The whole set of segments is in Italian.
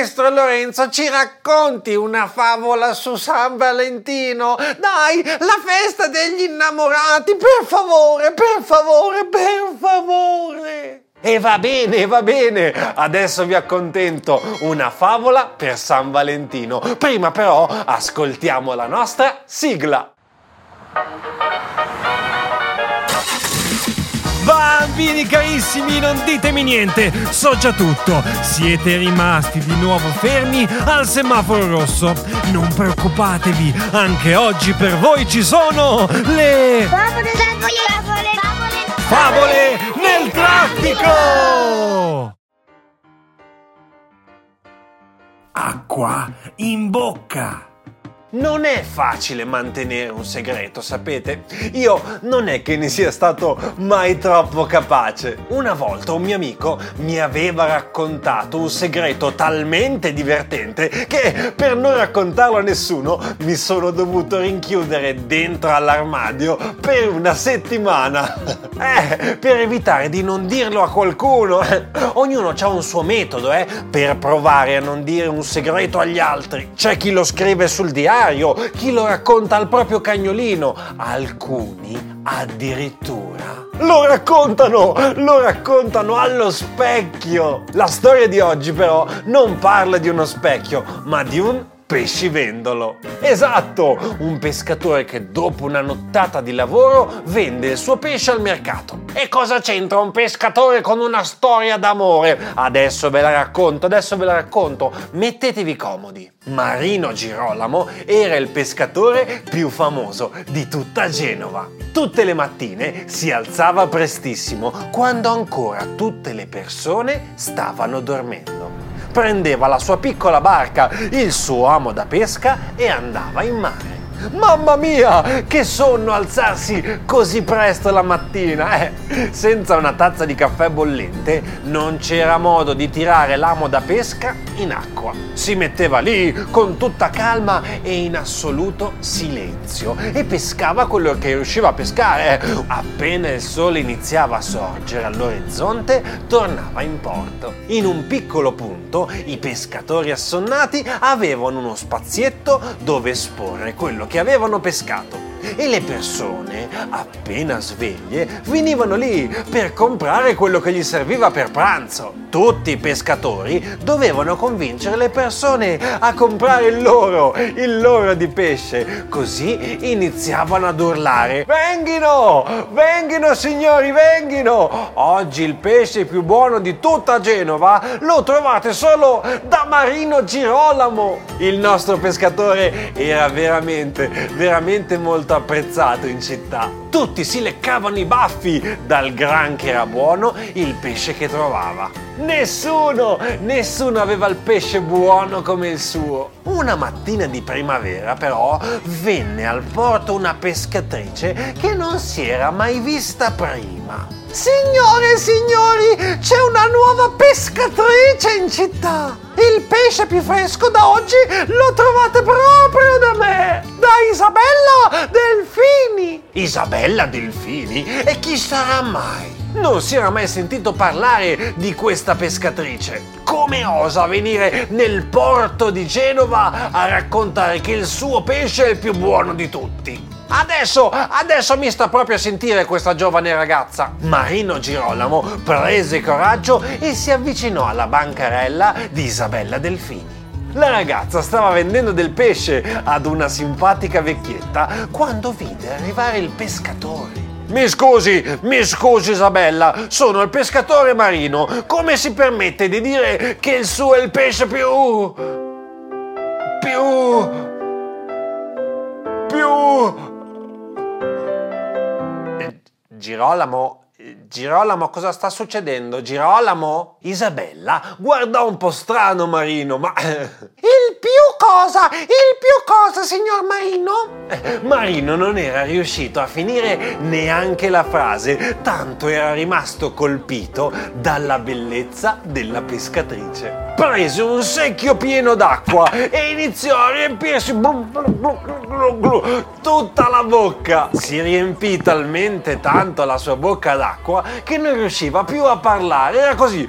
Maestro Lorenzo, ci racconti una favola su San Valentino? Dai, la festa degli innamorati, per favore, per favore, per favore! E va bene, va bene, adesso vi accontento una favola per San Valentino. Prima però ascoltiamo la nostra sigla. Bambini carissimi, non ditemi niente, so già tutto. Siete rimasti di nuovo fermi al semaforo rosso. Non preoccupatevi, anche oggi per voi ci sono le Favole, favole, favole, favole nel traffico! Acqua in bocca. Non è facile mantenere un segreto, sapete? Io non è che ne sia stato mai troppo capace. Una volta un mio amico mi aveva raccontato un segreto talmente divertente che per non raccontarlo a nessuno mi sono dovuto rinchiudere dentro all'armadio per una settimana. Eh, per evitare di non dirlo a qualcuno. Ognuno ha un suo metodo, eh, per provare a non dire un segreto agli altri. C'è chi lo scrive sul diario chi lo racconta al proprio cagnolino, alcuni addirittura lo raccontano, lo raccontano allo specchio. La storia di oggi però non parla di uno specchio, ma di un pescivendolo. Esatto, un pescatore che dopo una nottata di lavoro vende il suo pesce al mercato. E cosa c'entra un pescatore con una storia d'amore? Adesso ve la racconto, adesso ve la racconto. Mettetevi comodi. Marino Girolamo era il pescatore più famoso di tutta Genova. Tutte le mattine si alzava prestissimo, quando ancora tutte le persone stavano dormendo prendeva la sua piccola barca, il suo amo da pesca e andava in mare. Mamma mia, che sonno alzarsi così presto la mattina! Eh, senza una tazza di caffè bollente non c'era modo di tirare l'amo da pesca in acqua. Si metteva lì con tutta calma e in assoluto silenzio e pescava quello che riusciva a pescare. Appena il sole iniziava a sorgere all'orizzonte, tornava in porto. In un piccolo punto i pescatori assonnati avevano uno spazietto dove esporre quello che avevano pescato e le persone, appena sveglie, venivano lì per comprare quello che gli serviva per pranzo. Tutti i pescatori dovevano convincere le persone a comprare il loro, il loro di pesce. Così iniziavano ad urlare: Venghino! Venghino signori, venghino! Oggi il pesce più buono di tutta Genova lo trovate solo da Marino Girolamo. Il nostro pescatore era veramente, veramente molto apprezzato in città. Tutti si leccavano i baffi dal gran che era buono il pesce che trovava. Nessuno, nessuno aveva il pesce buono come il suo. Una mattina di primavera però venne al porto una pescatrice che non si era mai vista prima. Signore e signori, c'è nuova pescatrice in città! Il pesce più fresco da oggi lo trovate proprio da me! Da Isabella Delfini! Isabella Delfini? E chi sarà mai? Non si era mai sentito parlare di questa pescatrice. Come osa venire nel porto di Genova a raccontare che il suo pesce è il più buono di tutti? Adesso, adesso mi sta proprio a sentire questa giovane ragazza. Marino Girolamo prese coraggio e si avvicinò alla bancarella di Isabella Delfini. La ragazza stava vendendo del pesce ad una simpatica vecchietta quando vide arrivare il pescatore. Mi scusi, mi scusi Isabella, sono il pescatore marino. Come si permette di dire che il suo è il pesce più... più... Girolamo, Girolamo, cosa sta succedendo? Girolamo? Isabella guardò un po' strano Marino, ma... Il cosa? Il più cosa, signor Marino? Marino non era riuscito a finire neanche la frase, tanto era rimasto colpito dalla bellezza della pescatrice. Prese un secchio pieno d'acqua e iniziò a riempirsi tutta la bocca. Si riempì talmente tanto la sua bocca d'acqua che non riusciva più a parlare. Era così.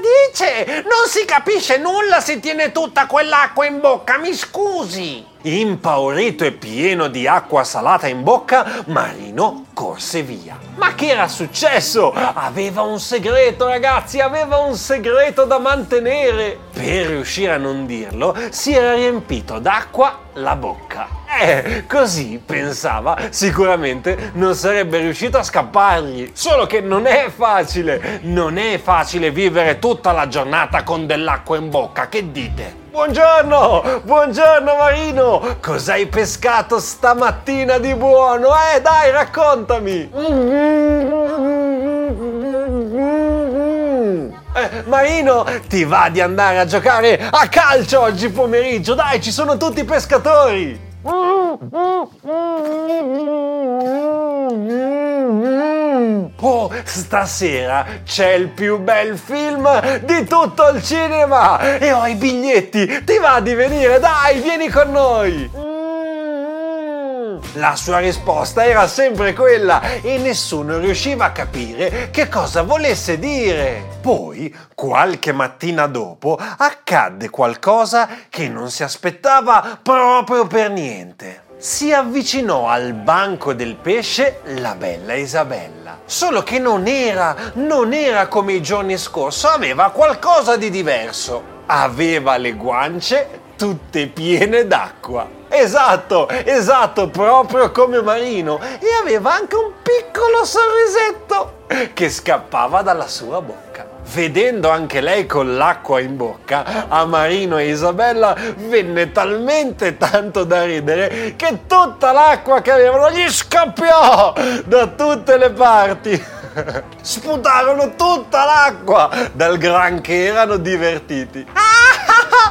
Dice? Non si capisce nulla se tiene tutta quell'acqua in bocca, mi scusi. Impaurito e pieno di acqua salata in bocca, Marino corse via. Ma che era successo? Aveva un segreto, ragazzi, aveva un segreto da mantenere. Per riuscire a non dirlo, si era riempito d'acqua la bocca. Eh, così pensava, sicuramente non sarebbe riuscito a scappargli. Solo che non è facile, non è facile vivere tutta la giornata con dell'acqua in bocca, che dite? Buongiorno, buongiorno Marino, cosa hai pescato stamattina di buono? Eh dai, raccontami. Eh, Marino, ti va di andare a giocare a calcio oggi pomeriggio? Dai, ci sono tutti i pescatori. Oh, stasera c'è il più bel film di tutto il cinema e ho i biglietti. Ti va di venire? Dai, vieni con noi. La sua risposta era sempre quella e nessuno riusciva a capire che cosa volesse dire. Poi, qualche mattina dopo, accadde qualcosa che non si aspettava proprio per niente. Si avvicinò al banco del pesce la bella Isabella. Solo che non era, non era come i giorni scorsi, aveva qualcosa di diverso. Aveva le guance tutte piene d'acqua. Esatto, esatto, proprio come Marino. E aveva anche un piccolo sorrisetto che scappava dalla sua bocca. Vedendo anche lei con l'acqua in bocca, a Marino e Isabella venne talmente tanto da ridere che tutta l'acqua che avevano gli scoppiò da tutte le parti. Sputarono tutta l'acqua dal gran che erano divertiti.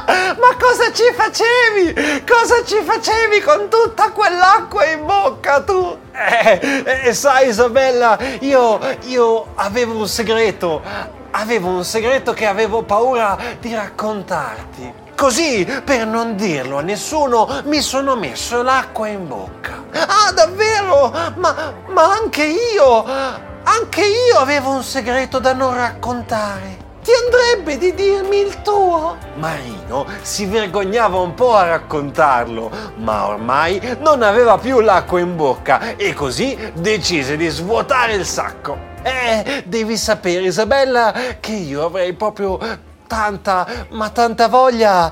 Ma cosa ci facevi? Cosa ci facevi con tutta quell'acqua in bocca tu? Eh, eh, sai Isabella, io, io avevo un segreto. Avevo un segreto che avevo paura di raccontarti. Così, per non dirlo a nessuno, mi sono messo l'acqua in bocca. Ah, davvero? Ma, ma anche io, anche io avevo un segreto da non raccontare. Ti andrebbe di dirmi il tuo? Marino si vergognava un po' a raccontarlo, ma ormai non aveva più l'acqua in bocca e così decise di svuotare il sacco. Eh, devi sapere Isabella che io avrei proprio tanta, ma tanta voglia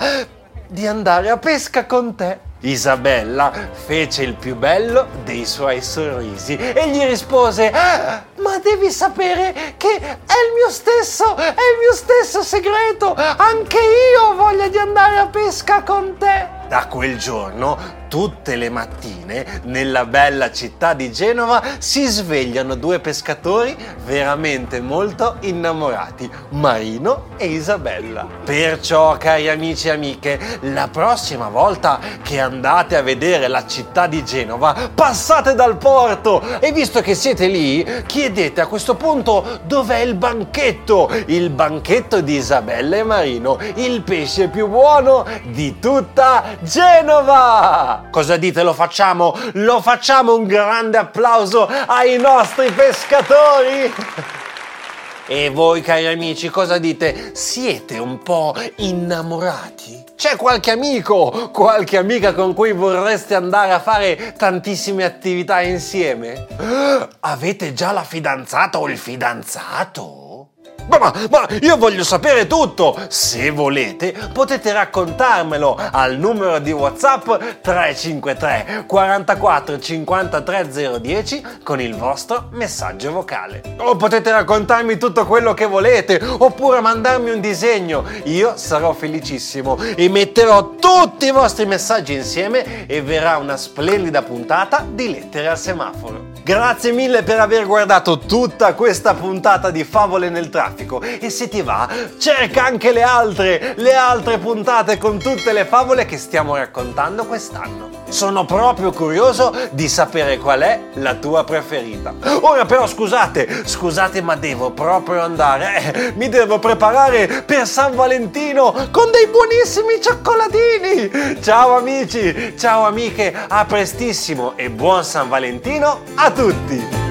di andare a pesca con te. Isabella fece il più bello dei suoi sorrisi e gli rispose: "Ah, Ma devi sapere che è il mio stesso, è il mio stesso segreto. Anche io ho voglia di andare a pesca con te. Da quel giorno, tutte le mattine, nella bella città di Genova, si svegliano due pescatori veramente molto innamorati, Marino e Isabella. Perciò, cari amici e amiche, la prossima volta che andate a vedere la città di Genova, passate dal porto e visto che siete lì, chiedete a questo punto dov'è il banchetto, il banchetto di Isabella e Marino, il pesce più buono di tutta Genova! Cosa dite? Lo facciamo? Lo facciamo un grande applauso ai nostri pescatori! E voi cari amici cosa dite? Siete un po' innamorati? C'è qualche amico, qualche amica con cui vorreste andare a fare tantissime attività insieme? Avete già la fidanzata o il fidanzato? Ma, ma, ma, io voglio sapere tutto! Se volete potete raccontarmelo al numero di WhatsApp 353 44 53 010 con il vostro messaggio vocale. O potete raccontarmi tutto quello che volete oppure mandarmi un disegno. Io sarò felicissimo e metterò tutti i vostri messaggi insieme e verrà una splendida puntata di lettere al semaforo. Grazie mille per aver guardato tutta questa puntata di Favole nel traffico e se ti va cerca anche le altre, le altre puntate con tutte le favole che stiamo raccontando quest'anno. Sono proprio curioso di sapere qual è la tua preferita. Ora però scusate, scusate ma devo proprio andare, eh, mi devo preparare per San Valentino con dei buonissimi cioccolatini. Ciao amici, ciao amiche, a prestissimo e buon San Valentino a tutti!